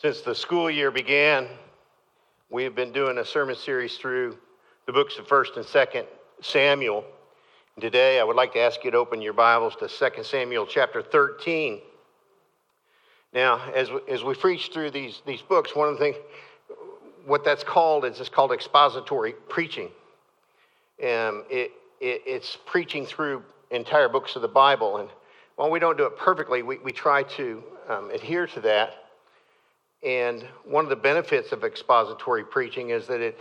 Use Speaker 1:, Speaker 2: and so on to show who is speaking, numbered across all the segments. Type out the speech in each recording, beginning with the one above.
Speaker 1: Since the school year began, we have been doing a sermon series through the books of 1st and 2nd Samuel. And today, I would like to ask you to open your Bibles to 2 Samuel chapter 13. Now, as, as we preach through these, these books, one of the things, what that's called is it's called expository preaching. Um, it, it, it's preaching through entire books of the Bible. And while we don't do it perfectly, we, we try to um, adhere to that. And one of the benefits of expository preaching is that it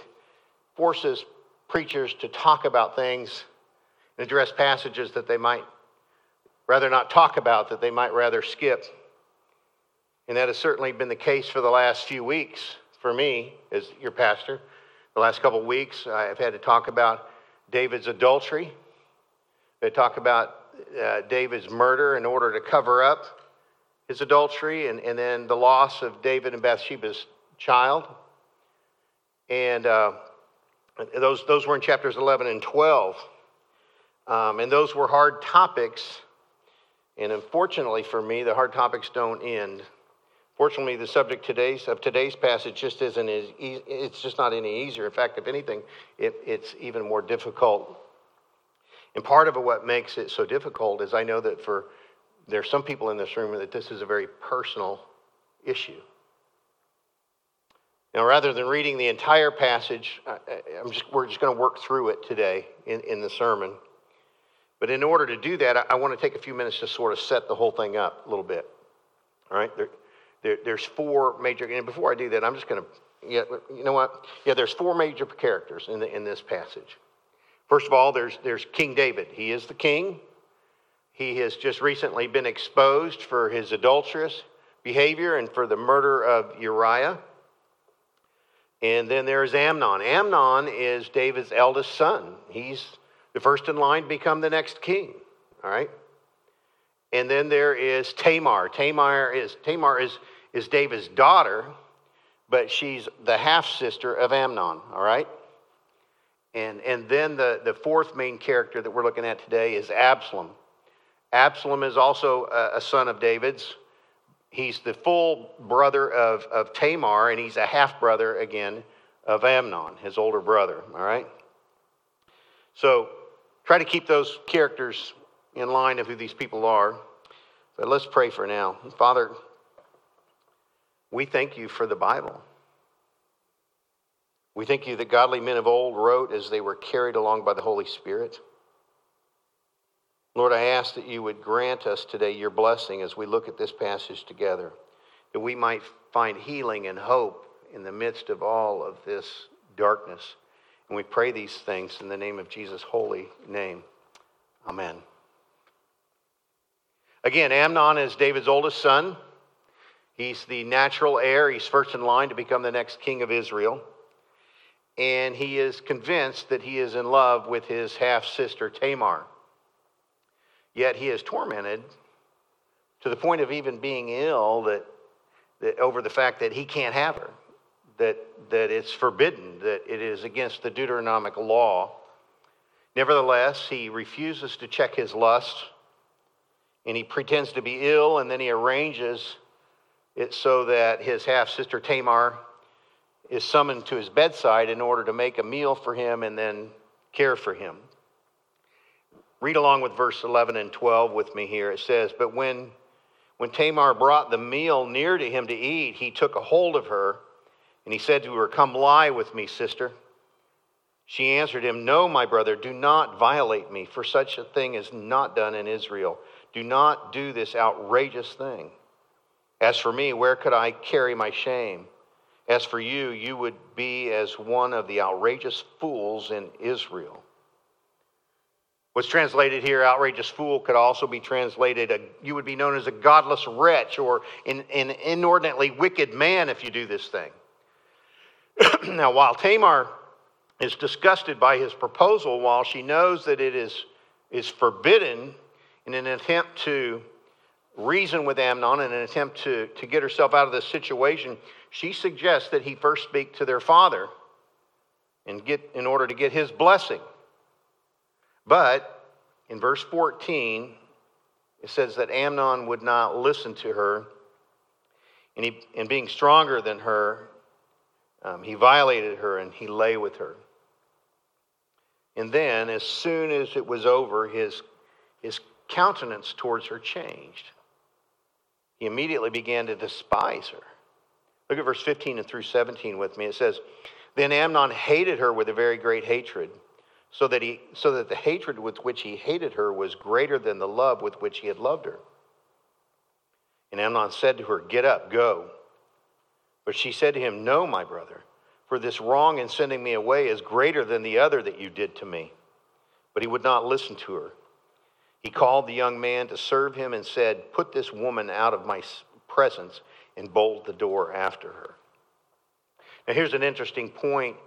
Speaker 1: forces preachers to talk about things and address passages that they might rather not talk about, that they might rather skip. And that has certainly been the case for the last few weeks for me as your pastor. The last couple of weeks, I've had to talk about David's adultery. They talk about uh, David's murder in order to cover up his adultery and, and then the loss of David and Bathsheba's child. And uh, those, those were in chapters 11 and 12. Um, and those were hard topics. And unfortunately for me, the hard topics don't end. Fortunately, the subject today's, of today's passage just isn't as easy, it's just not any easier. In fact, if anything, it, it's even more difficult. And part of what makes it so difficult is I know that for there are some people in this room that this is a very personal issue. Now, rather than reading the entire passage, I'm just, we're just going to work through it today in, in the sermon. But in order to do that, I, I want to take a few minutes to sort of set the whole thing up a little bit. All right? There, there, there's four major, and before I do that, I'm just going to, yeah, you know what? Yeah, there's four major characters in, the, in this passage. First of all, there's, there's King David. He is the king. He has just recently been exposed for his adulterous behavior and for the murder of Uriah. And then there's Amnon. Amnon is David's eldest son. He's the first in line to become the next king. All right? And then there is Tamar. Tamar is Tamar is, is David's daughter, but she's the half sister of Amnon. All right? And, and then the, the fourth main character that we're looking at today is Absalom. Absalom is also a, a son of David's. He's the full brother of, of Tamar, and he's a half brother again of Amnon, his older brother. All right? So try to keep those characters in line of who these people are. But let's pray for now. Father, we thank you for the Bible. We thank you that godly men of old wrote as they were carried along by the Holy Spirit. Lord, I ask that you would grant us today your blessing as we look at this passage together, that we might find healing and hope in the midst of all of this darkness. And we pray these things in the name of Jesus' holy name. Amen. Again, Amnon is David's oldest son. He's the natural heir. He's first in line to become the next king of Israel. And he is convinced that he is in love with his half sister Tamar. Yet he is tormented to the point of even being ill that, that over the fact that he can't have her, that, that it's forbidden, that it is against the Deuteronomic law. Nevertheless, he refuses to check his lust and he pretends to be ill and then he arranges it so that his half sister Tamar is summoned to his bedside in order to make a meal for him and then care for him. Read along with verse 11 and 12 with me here. It says, But when, when Tamar brought the meal near to him to eat, he took a hold of her, and he said to her, Come lie with me, sister. She answered him, No, my brother, do not violate me, for such a thing is not done in Israel. Do not do this outrageous thing. As for me, where could I carry my shame? As for you, you would be as one of the outrageous fools in Israel. What's translated here, outrageous fool, could also be translated, a, you would be known as a godless wretch or an, an inordinately wicked man if you do this thing. now, while Tamar is disgusted by his proposal, while she knows that it is, is forbidden in an attempt to reason with Amnon, in an attempt to, to get herself out of this situation, she suggests that he first speak to their father and get, in order to get his blessing. But in verse 14, it says that Amnon would not listen to her. And, he, and being stronger than her, um, he violated her and he lay with her. And then, as soon as it was over, his, his countenance towards her changed. He immediately began to despise her. Look at verse 15 and through 17 with me. It says, Then Amnon hated her with a very great hatred, so that, he, so that the hatred with which he hated her was greater than the love with which he had loved her. And Amnon said to her, Get up, go. But she said to him, No, my brother, for this wrong in sending me away is greater than the other that you did to me. But he would not listen to her. He called the young man to serve him and said, Put this woman out of my presence and bolt the door after her. Now, here's an interesting point.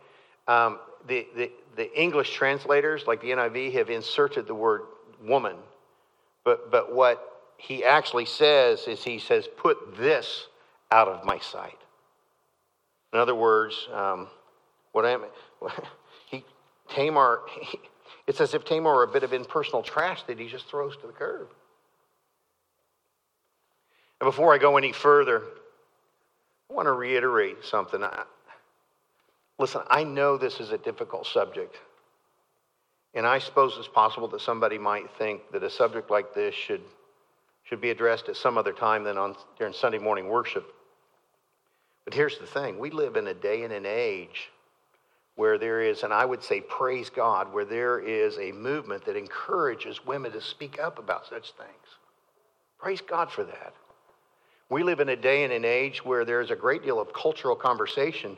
Speaker 1: Um, the, the, the English translators, like the NIV, have inserted the word woman. But, but what he actually says is he says, Put this out of my sight. In other words, um, what I am, he, Tamar, he, it's as if Tamar were a bit of impersonal trash that he just throws to the curb. And before I go any further, I want to reiterate something. I, listen, I know this is a difficult subject. And I suppose it's possible that somebody might think that a subject like this should should be addressed at some other time than on during Sunday morning worship. But here's the thing we live in a day and an age where there is, and I would say, praise God, where there is a movement that encourages women to speak up about such things. Praise God for that. We live in a day and an age where there is a great deal of cultural conversation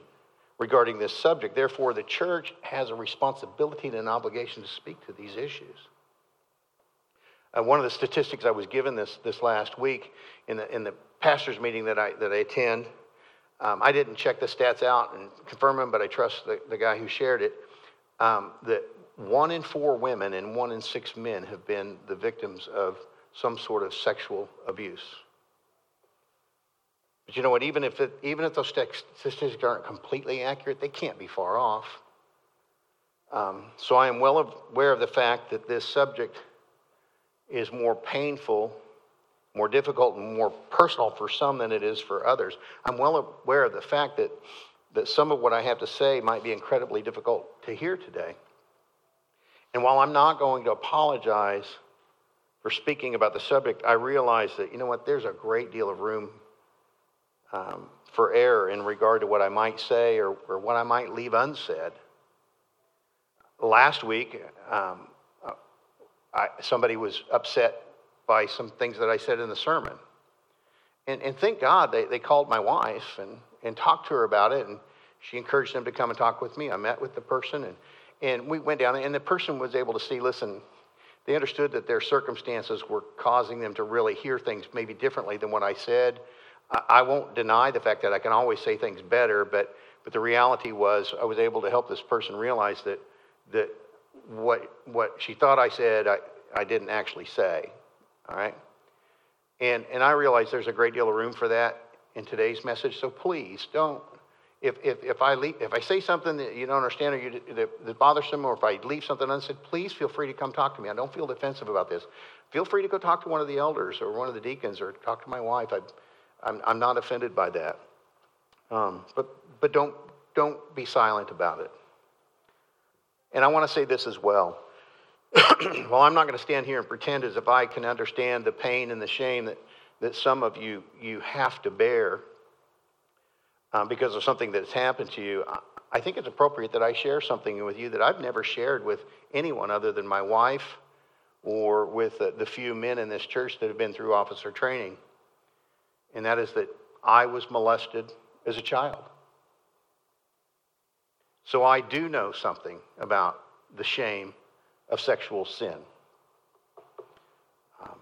Speaker 1: regarding this subject. Therefore, the church has a responsibility and an obligation to speak to these issues. Uh, one of the statistics I was given this, this last week in the, in the pastor's meeting that I, that I attend, um, I didn't check the stats out and confirm them, but I trust the, the guy who shared it, um, that one in four women and one in six men have been the victims of some sort of sexual abuse. But you know what? Even if, it, even if those statistics aren't completely accurate, they can't be far off. Um, so I am well aware of the fact that this subject is more painful, more difficult, and more personal for some than it is for others. I'm well aware of the fact that, that some of what I have to say might be incredibly difficult to hear today. And while I'm not going to apologize for speaking about the subject, I realize that, you know what, there's a great deal of room um, for error in regard to what I might say or, or what I might leave unsaid. Last week, um, I, somebody was upset by some things that I said in the sermon. And, and thank God they, they called my wife and, and talked to her about it. And she encouraged them to come and talk with me. I met with the person and, and we went down, and the person was able to see listen, they understood that their circumstances were causing them to really hear things maybe differently than what I said. I, won't deny the fact that I can always say things better, but, but the reality was I was able to help this person realize that, that what, what she thought I said, I, I didn't actually say. All right? And, and I realize there's a great deal of room for that in today's message, so please don't. If, if, if, I, leave, if I say something that you don't understand or you, that, that bothersome, or if I leave something unsaid, please feel free to come talk to me. I don't feel defensive about this. Feel free to go talk to one of the elders or one of the deacons or talk to my wife. I, I'm, I'm not offended by that. Um, but but don't, don't be silent about it. And I want to say this as well. well, I'm not going to stand here and pretend as if I can understand the pain and the shame that, that some of you, you have to bear um, because of something that's happened to you. I think it's appropriate that I share something with you that I've never shared with anyone other than my wife or with the, the few men in this church that have been through officer training. And that is that I was molested as a child. So I do know something about the shame of sexual sin. Um,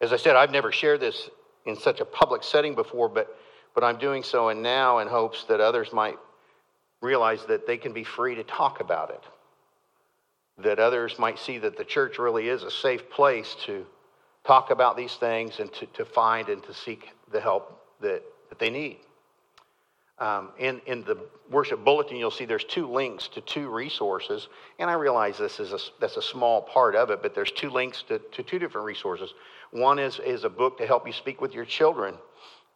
Speaker 1: as I said, I've never shared this in such a public setting before, but, but I'm doing so and now in hopes that others might realize that they can be free to talk about it. That others might see that the church really is a safe place to talk about these things and to, to find and to seek the help that, that they need. Um, in, in the worship bulletin, you'll see there's two links to two resources. And I realize this is a, that's a small part of it, but there's two links to, to two different resources. One is, is a book to help you speak with your children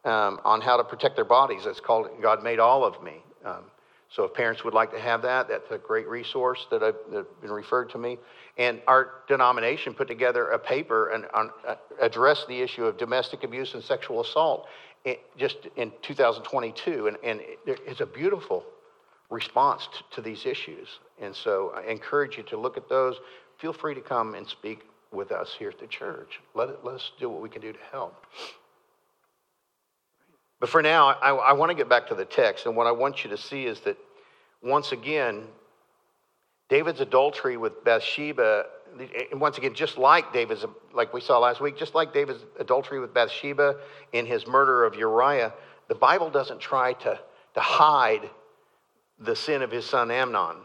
Speaker 1: um, on how to protect their bodies. It's called God Made All of Me. Um, so if parents would like to have that, that's a great resource that I've that been referred to me. And our denomination put together a paper and on, uh, addressed the issue of domestic abuse and sexual assault just in 2022. And, and it, it's a beautiful response to, to these issues. And so I encourage you to look at those. Feel free to come and speak with us here at the church. Let, it, let us do what we can do to help. But for now, I, I want to get back to the text. And what I want you to see is that once again, David's adultery with Bathsheba, and once again, just like David's, like we saw last week, just like David's adultery with Bathsheba in his murder of Uriah, the Bible doesn't try to, to hide the sin of his son Amnon.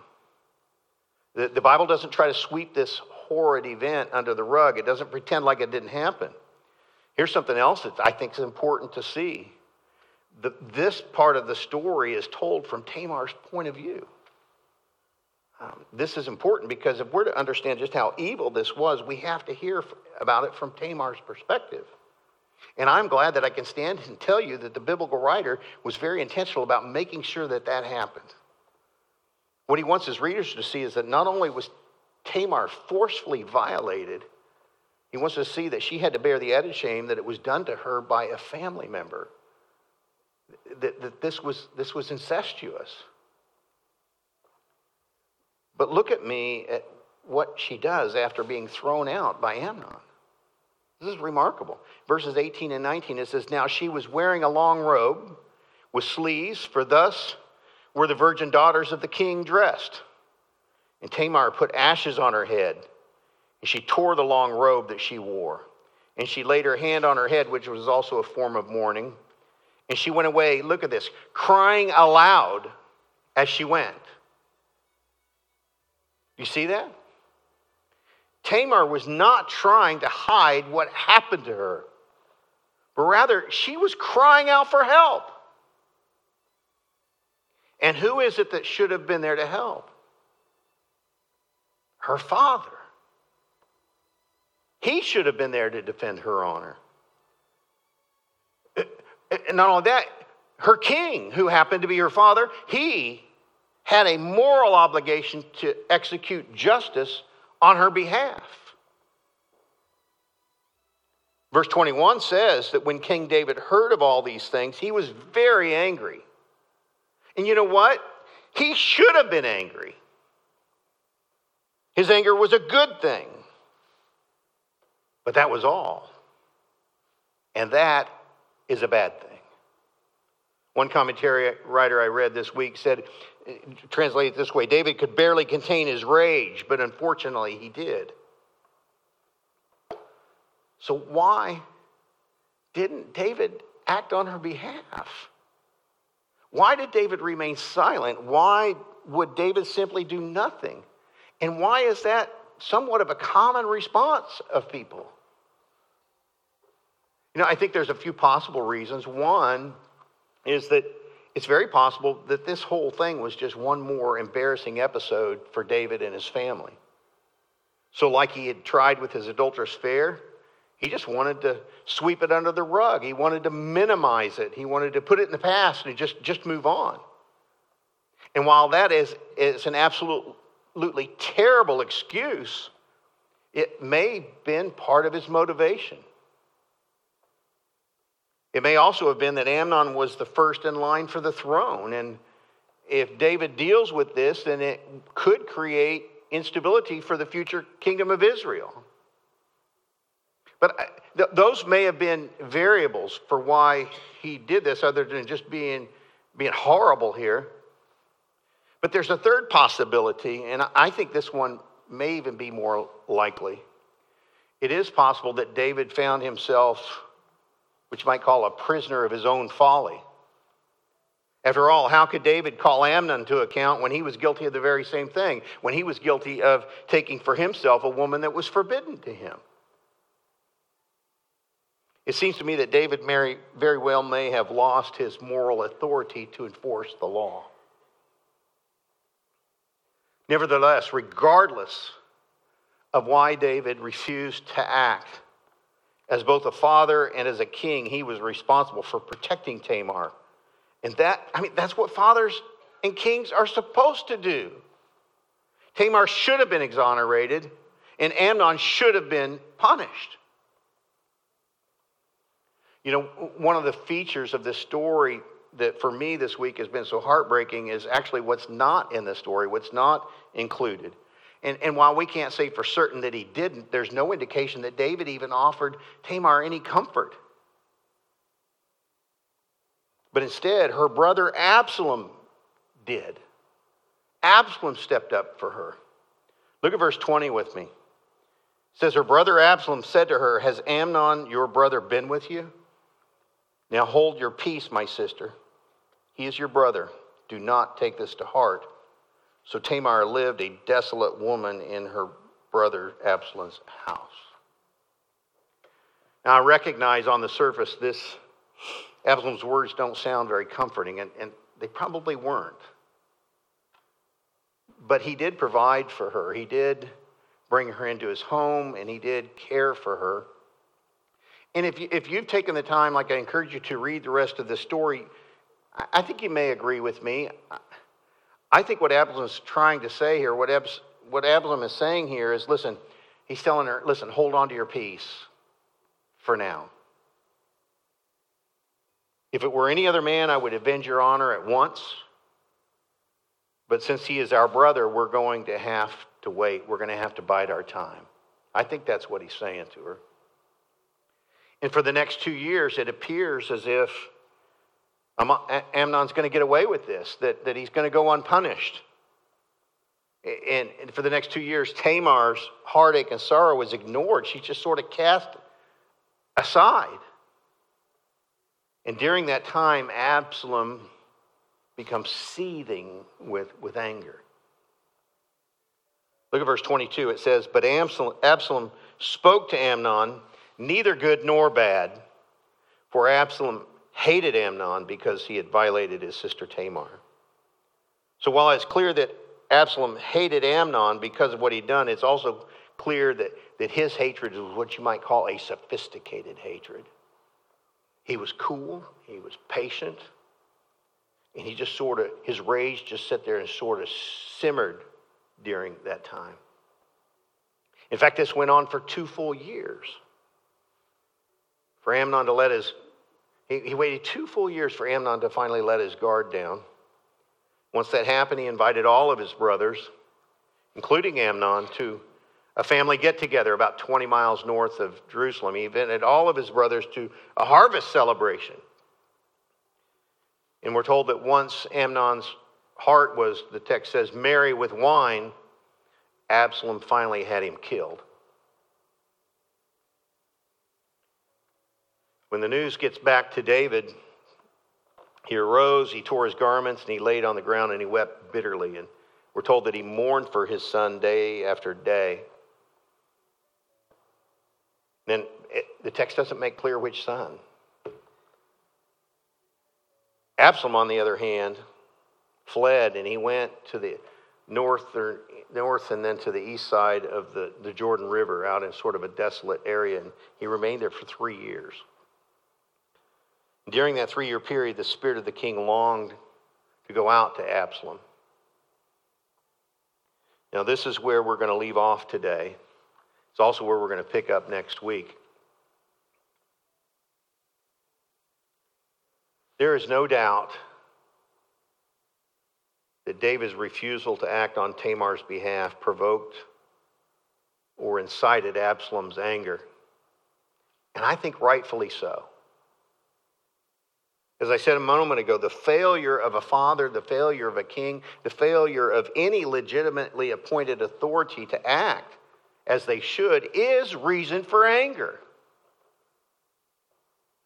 Speaker 1: The, the Bible doesn't try to sweep this horrid event under the rug. It doesn't pretend like it didn't happen. Here's something else that I think is important to see the, this part of the story is told from Tamar's point of view. Um, this is important because if we're to understand just how evil this was, we have to hear about it from Tamar's perspective. And I'm glad that I can stand and tell you that the biblical writer was very intentional about making sure that that happened. What he wants his readers to see is that not only was Tamar forcefully violated, he wants to see that she had to bear the added shame that it was done to her by a family member that, that this, was, this was incestuous. But look at me at what she does after being thrown out by Amnon. This is remarkable. Verses 18 and 19, it says, Now she was wearing a long robe with sleeves, for thus were the virgin daughters of the king dressed. And Tamar put ashes on her head, and she tore the long robe that she wore. And she laid her hand on her head, which was also a form of mourning. And she went away, look at this, crying aloud as she went. You see that? Tamar was not trying to hide what happened to her, but rather she was crying out for help. And who is it that should have been there to help? Her father. He should have been there to defend her honor. And not only that, her king, who happened to be her father, he had a moral obligation to execute justice on her behalf. Verse 21 says that when King David heard of all these things, he was very angry. And you know what? He should have been angry. His anger was a good thing. But that was all. And that is a bad thing. One commentary writer I read this week said, translate it this way David could barely contain his rage, but unfortunately he did. So, why didn't David act on her behalf? Why did David remain silent? Why would David simply do nothing? And why is that somewhat of a common response of people? You know, I think there's a few possible reasons. One is that it's very possible that this whole thing was just one more embarrassing episode for David and his family. So, like he had tried with his adulterous affair, he just wanted to sweep it under the rug. He wanted to minimize it. He wanted to put it in the past and just, just move on. And while that is, is an absolutely terrible excuse, it may have been part of his motivation. It may also have been that Amnon was the first in line for the throne. And if David deals with this, then it could create instability for the future kingdom of Israel. But th- those may have been variables for why he did this, other than just being, being horrible here. But there's a third possibility, and I think this one may even be more likely. It is possible that David found himself which might call a prisoner of his own folly. After all, how could David call Amnon to account when he was guilty of the very same thing? When he was guilty of taking for himself a woman that was forbidden to him? It seems to me that David very well may have lost his moral authority to enforce the law. Nevertheless, regardless of why David refused to act as both a father and as a king, he was responsible for protecting Tamar. And that, I mean, that's what fathers and kings are supposed to do. Tamar should have been exonerated, and Amnon should have been punished. You know, one of the features of this story that for me this week has been so heartbreaking is actually what's not in the story, what's not included. And, and while we can't say for certain that he didn't, there's no indication that David even offered Tamar any comfort. But instead, her brother Absalom did. Absalom stepped up for her. Look at verse 20 with me. It says, Her brother Absalom said to her, Has Amnon, your brother, been with you? Now hold your peace, my sister. He is your brother. Do not take this to heart. So Tamar lived a desolate woman in her brother Absalom's house. Now I recognize on the surface this Absalom's words don't sound very comforting, and, and they probably weren't. But he did provide for her. He did bring her into his home, and he did care for her. And if, you, if you've taken the time, like I encourage you to read the rest of the story, I, I think you may agree with me. I think what Absalom is trying to say here, what, Abs, what Absalom is saying here is listen, he's telling her, listen, hold on to your peace for now. If it were any other man, I would avenge your honor at once. But since he is our brother, we're going to have to wait. We're going to have to bide our time. I think that's what he's saying to her. And for the next two years, it appears as if Amnon's going to get away with this, that, that he's going to go unpunished. And, and, for the next two years, Tamar's heartache and sorrow was ignored. She just sort of cast aside. And during that time, Absalom becomes seething with, with anger. Look at verse 22. It says, But Absalom, Absalom spoke to Amnon, neither good nor bad, for Absalom hated Amnon because he had violated his sister Tamar. So while it's clear that Absalom hated Amnon because of what he'd done, it's also clear that, that his hatred was what you might call a sophisticated hatred. He was cool, he was patient, and he just sort of, his rage just sat there and sort of simmered during that time. In fact, this went on for two full years. For Amnon to let his, he, he waited two full years for Amnon to finally let his guard down. Once that happened, he invited all of his brothers, including Amnon, to a family get together about 20 miles north of Jerusalem. He invited all of his brothers to a harvest celebration. And we're told that once Amnon's heart was, the text says, merry with wine, Absalom finally had him killed. When the news gets back to David, he arose, he tore his garments, and he laid on the ground and he wept bitterly. And we're told that he mourned for his son day after day. Then the text doesn't make clear which son. Absalom, on the other hand, fled and he went to the north or north and then to the east side of the, the Jordan River out in sort of a desolate area, and he remained there for three years. During that three year period, the spirit of the king longed to go out to Absalom. Now, this is where we're going to leave off today. It's also where we're going to pick up next week. There is no doubt that David's refusal to act on Tamar's behalf provoked or incited Absalom's anger. And I think rightfully so. As I said a moment ago, the failure of a father, the failure of a king, the failure of any legitimately appointed authority to act as they should is reason for anger.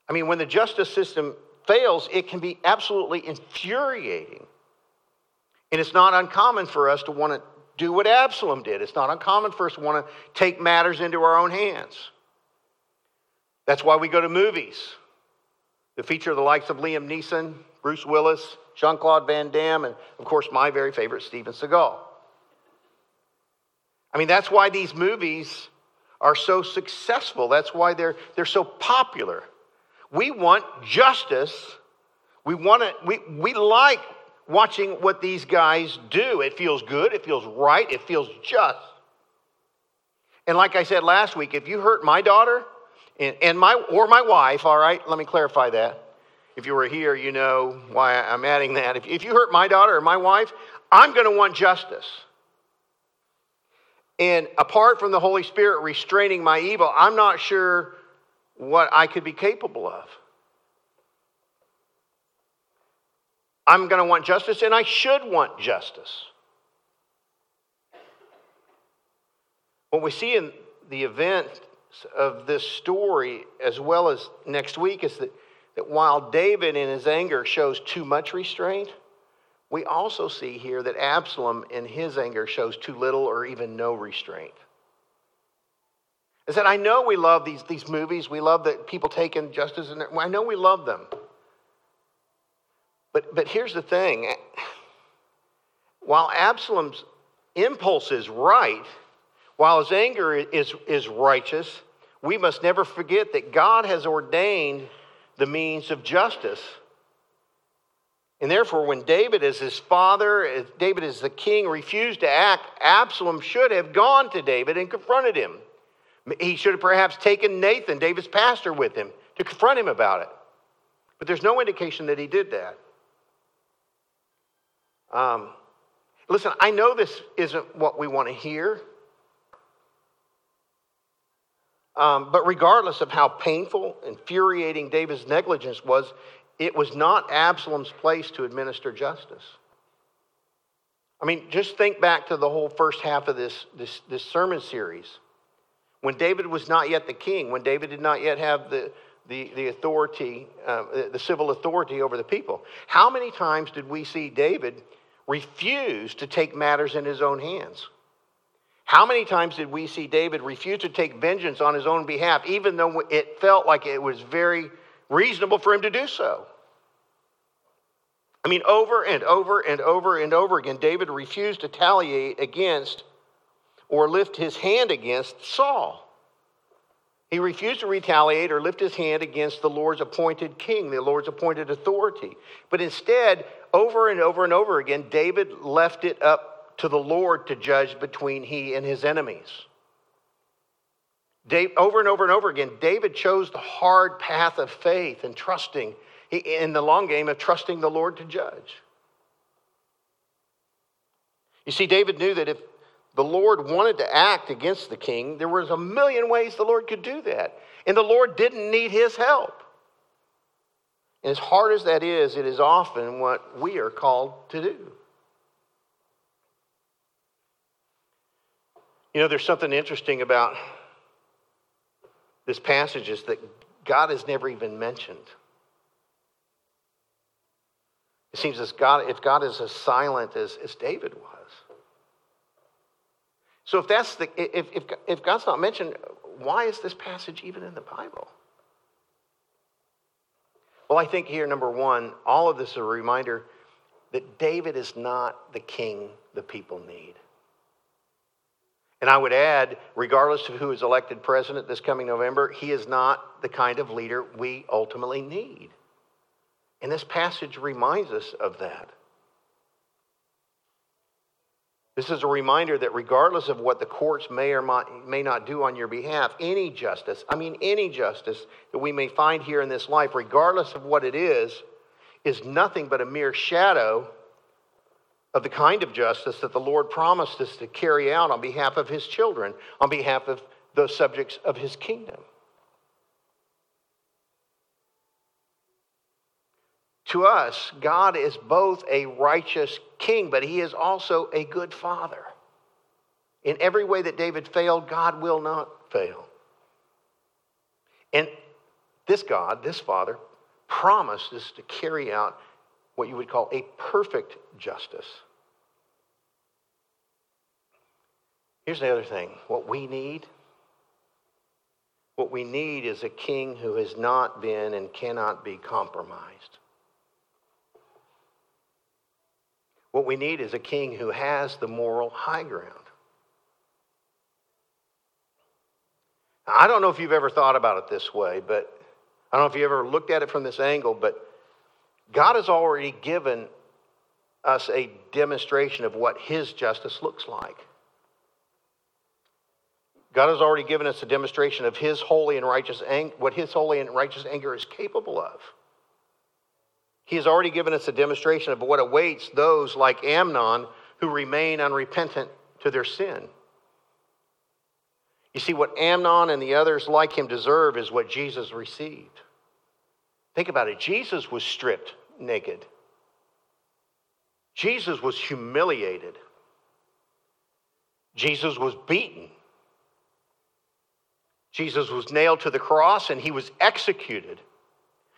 Speaker 1: I mean, when the justice system fails, it can be absolutely infuriating. And it's not uncommon for us to want to do what Absalom did. It's not uncommon for us to want to take matters into our own hands. That's why we go to movies that feature the likes of Liam Neeson, Bruce Willis, Jean Claude Van Damme, and of course, my very favorite, Steven Seagal. I mean, that's why these movies are so successful. That's why they're, they're so popular. We want justice. We want to, we, we like watching what these guys do. It feels good, it feels right, it feels just. And like I said last week, if you hurt my daughter and, and my or my wife, all right, let me clarify that. If you were here, you know why I'm adding that. If, if you hurt my daughter or my wife, I'm going to want justice. And apart from the Holy Spirit restraining my evil, I'm not sure what I could be capable of. I'm going to want justice, and I should want justice. What we see in the events of this story, as well as next week, is that, that while David in his anger shows too much restraint, we also see here that Absalom in his anger shows too little or even no restraint. I said, I know we love these, these movies. We love that people taking justice there. I know we love them. But, but here's the thing while Absalom's impulse is right, while his anger is, is righteous, we must never forget that God has ordained the means of justice. And therefore, when David, as his father, David as the king, refused to act, Absalom should have gone to David and confronted him. He should have perhaps taken Nathan, David's pastor, with him to confront him about it. But there's no indication that he did that. Um, listen, I know this isn't what we want to hear. Um, but regardless of how painful, infuriating David's negligence was, it was not Absalom's place to administer justice. I mean, just think back to the whole first half of this, this, this sermon series. When David was not yet the king, when David did not yet have the, the, the authority, uh, the civil authority over the people, how many times did we see David refuse to take matters in his own hands? How many times did we see David refuse to take vengeance on his own behalf, even though it felt like it was very reasonable for him to do so? I mean, over and over and over and over again, David refused to retaliate against or lift his hand against Saul. He refused to retaliate or lift his hand against the Lord's appointed king, the Lord's appointed authority. But instead, over and over and over again, David left it up to the Lord to judge between he and his enemies. Dave, over and over and over again, David chose the hard path of faith and trusting in the long game of trusting the Lord to judge. You see, David knew that if the Lord wanted to act against the king, there was a million ways the Lord could do that. And the Lord didn't need his help. And as hard as that is, it is often what we are called to do. You know, there's something interesting about this passage is that God is never even mentioned. It seems as God, if God is as silent as, as David was. So if that's the if, if, if God's not mentioned, why is this passage even in the Bible? Well, I think here, number one, all of this is a reminder that David is not the king the people need. And I would add, regardless of who is elected president this coming November, he is not the kind of leader we ultimately need. And this passage reminds us of that. This is a reminder that regardless of what the courts may or may not do on your behalf, any justice, I mean, any justice that we may find here in this life, regardless of what it is, is nothing but a mere shadow of the kind of justice that the Lord promised us to carry out on behalf of his children, on behalf of the subjects of his kingdom. To us, God is both a righteous king, but he is also a good father. In every way that David failed, God will not fail. And this God, this Father, promised us to carry out what you would call a perfect justice. Here's the other thing what we need what we need is a king who has not been and cannot be compromised. What we need is a king who has the moral high ground. I don't know if you've ever thought about it this way, but I don't know if you ever looked at it from this angle, but God has already given us a demonstration of what His justice looks like. God has already given us a demonstration of His holy and righteous what His holy and righteous anger is capable of. He has already given us a demonstration of what awaits those like Amnon who remain unrepentant to their sin. You see, what Amnon and the others like him deserve is what Jesus received. Think about it Jesus was stripped naked, Jesus was humiliated, Jesus was beaten. Jesus was nailed to the cross and he was executed.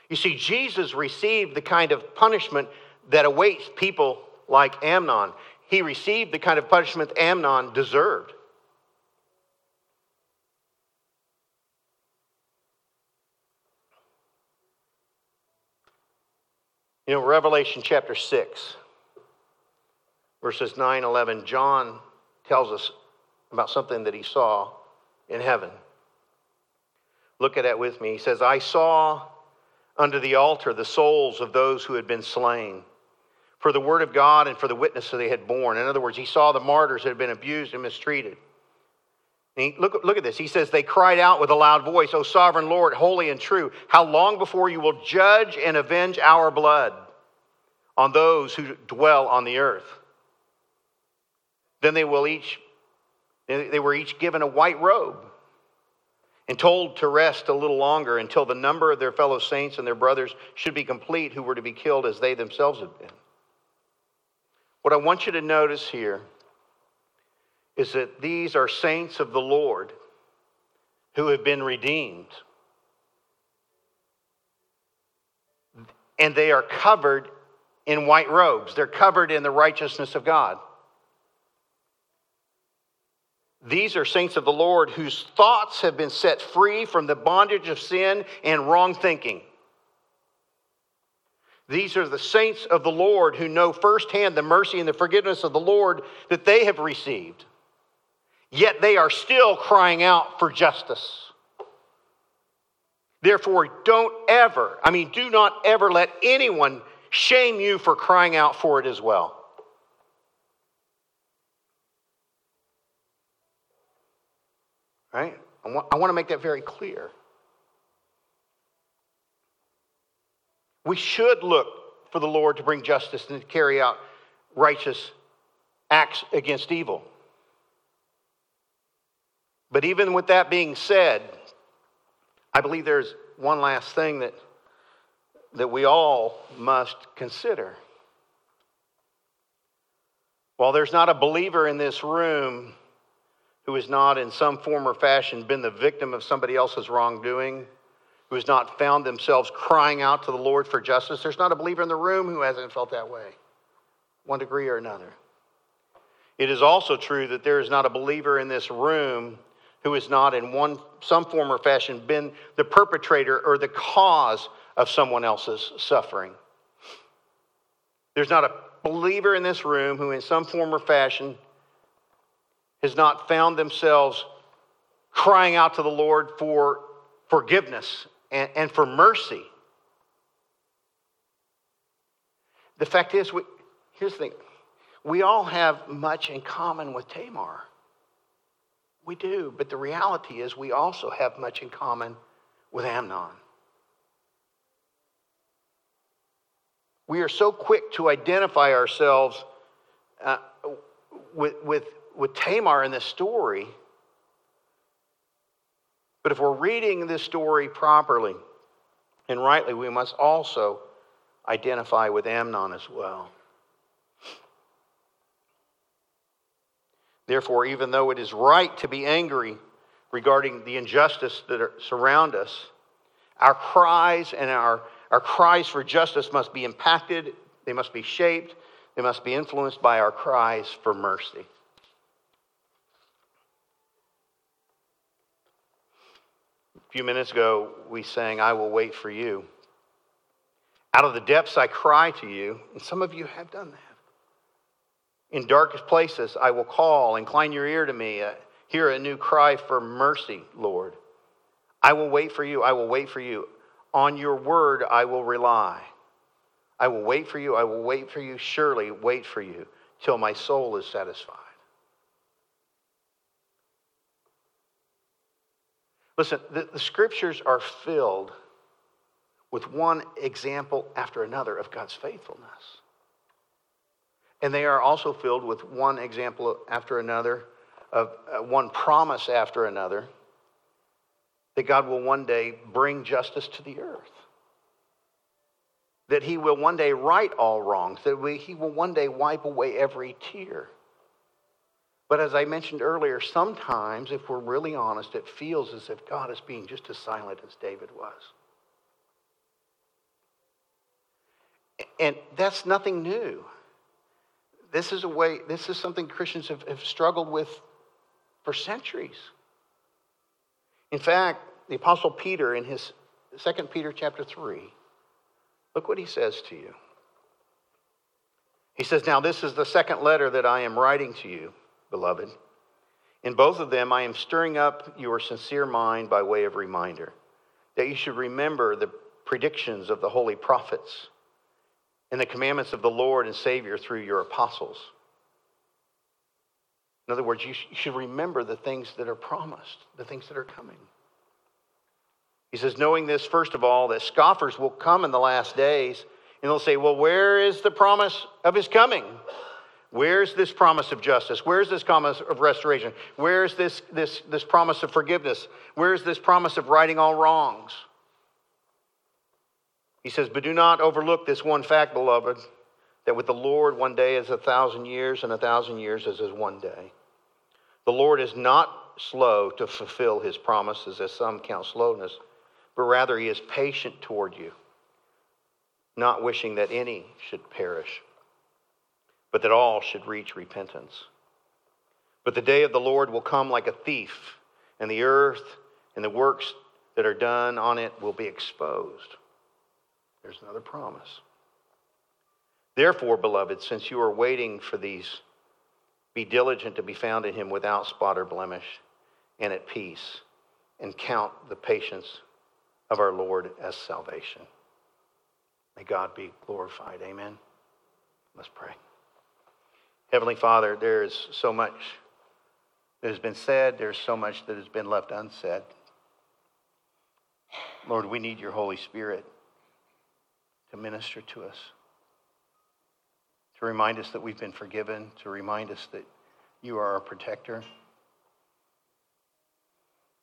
Speaker 1: You see, Jesus received the kind of punishment that awaits people like Amnon. He received the kind of punishment Amnon deserved. You know, Revelation chapter 6, verses 9, 11, John tells us about something that he saw in heaven. Look at that with me. He says, I saw under the altar the souls of those who had been slain for the word of God and for the witness that they had borne. In other words, he saw the martyrs that had been abused and mistreated. He, look, look at this. He says, They cried out with a loud voice, O sovereign Lord, holy and true, how long before you will judge and avenge our blood on those who dwell on the earth? Then they will each, they were each given a white robe and told to rest a little longer until the number of their fellow saints and their brothers should be complete who were to be killed as they themselves had been. What I want you to notice here is that these are saints of the Lord who have been redeemed. And they are covered in white robes, they're covered in the righteousness of God. These are saints of the Lord whose thoughts have been set free from the bondage of sin and wrong thinking. These are the saints of the Lord who know firsthand the mercy and the forgiveness of the Lord that they have received. Yet they are still crying out for justice. Therefore, don't ever, I mean, do not ever let anyone shame you for crying out for it as well. Right? I want, I want to make that very clear. We should look for the Lord to bring justice and to carry out righteous acts against evil. But even with that being said, I believe there's one last thing that, that we all must consider. While there's not a believer in this room who has not, in some form or fashion, been the victim of somebody else's wrongdoing, who has not found themselves crying out to the Lord for justice. There's not a believer in the room who hasn't felt that way, one degree or another. It is also true that there is not a believer in this room who has not, in one, some form or fashion, been the perpetrator or the cause of someone else's suffering. There's not a believer in this room who, in some form or fashion, has not found themselves crying out to the Lord for forgiveness and, and for mercy. The fact is, we, here's the thing we all have much in common with Tamar. We do, but the reality is, we also have much in common with Amnon. We are so quick to identify ourselves uh, with, with with Tamar in this story. But if we're reading this story properly and rightly, we must also identify with Amnon as well. Therefore, even though it is right to be angry regarding the injustice that surround us, our cries and our, our cries for justice must be impacted, they must be shaped, they must be influenced by our cries for mercy. A few minutes ago, we sang, I will wait for you. Out of the depths I cry to you, and some of you have done that. In darkest places I will call, incline your ear to me, uh, hear a new cry for mercy, Lord. I will wait for you. I will wait for you. On your word I will rely. I will wait for you. I will wait for you. Surely wait for you till my soul is satisfied. Listen, the, the scriptures are filled with one example after another of God's faithfulness. And they are also filled with one example after another, of uh, one promise after another, that God will one day bring justice to the earth. That he will one day right all wrongs, that we, he will one day wipe away every tear. But as I mentioned earlier, sometimes, if we're really honest, it feels as if God is being just as silent as David was. And that's nothing new. This is a way, this is something Christians have, have struggled with for centuries. In fact, the Apostle Peter in his 2 Peter chapter 3, look what he says to you. He says, Now this is the second letter that I am writing to you, beloved. In both of them, I am stirring up your sincere mind by way of reminder that you should remember the predictions of the holy prophets and the commandments of the Lord and Savior through your apostles. In other words, you should remember the things that are promised, the things that are coming. He says, knowing this, first of all, that scoffers will come in the last days, and they'll say, Well, where is the promise of his coming? Where's this promise of justice? Where's this promise of restoration? Where's this, this, this promise of forgiveness? Where's this promise of righting all wrongs? He says, But do not overlook this one fact, beloved, that with the Lord one day is a thousand years, and a thousand years is as one day. The Lord is not slow to fulfill his promises, as some count slowness, but rather he is patient toward you, not wishing that any should perish, but that all should reach repentance. But the day of the Lord will come like a thief, and the earth and the works that are done on it will be exposed. There's another promise. Therefore, beloved, since you are waiting for these, be diligent to be found in him without spot or blemish and at peace, and count the patience of our Lord as salvation. May God be glorified. Amen. Let's pray. Heavenly Father, there is so much that has been said, there's so much that has been left unsaid. Lord, we need your Holy Spirit to minister to us, to remind us that we've been forgiven, to remind us that you are our protector.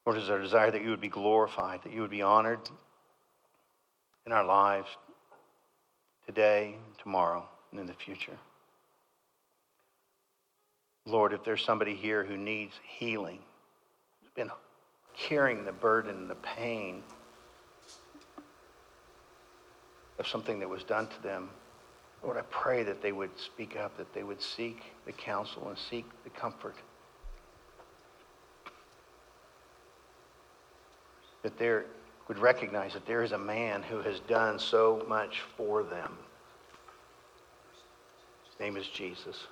Speaker 1: Lord, is our desire that you would be glorified, that you would be honored in our lives today, tomorrow, and in the future. Lord, if there's somebody here who needs healing, who's been carrying the burden the pain of something that was done to them, Lord, I pray that they would speak up, that they would seek the counsel and seek the comfort. That they would recognize that there is a man who has done so much for them. His name is Jesus.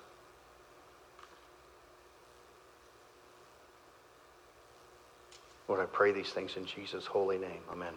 Speaker 1: Lord, I pray these things in Jesus' holy name. Amen.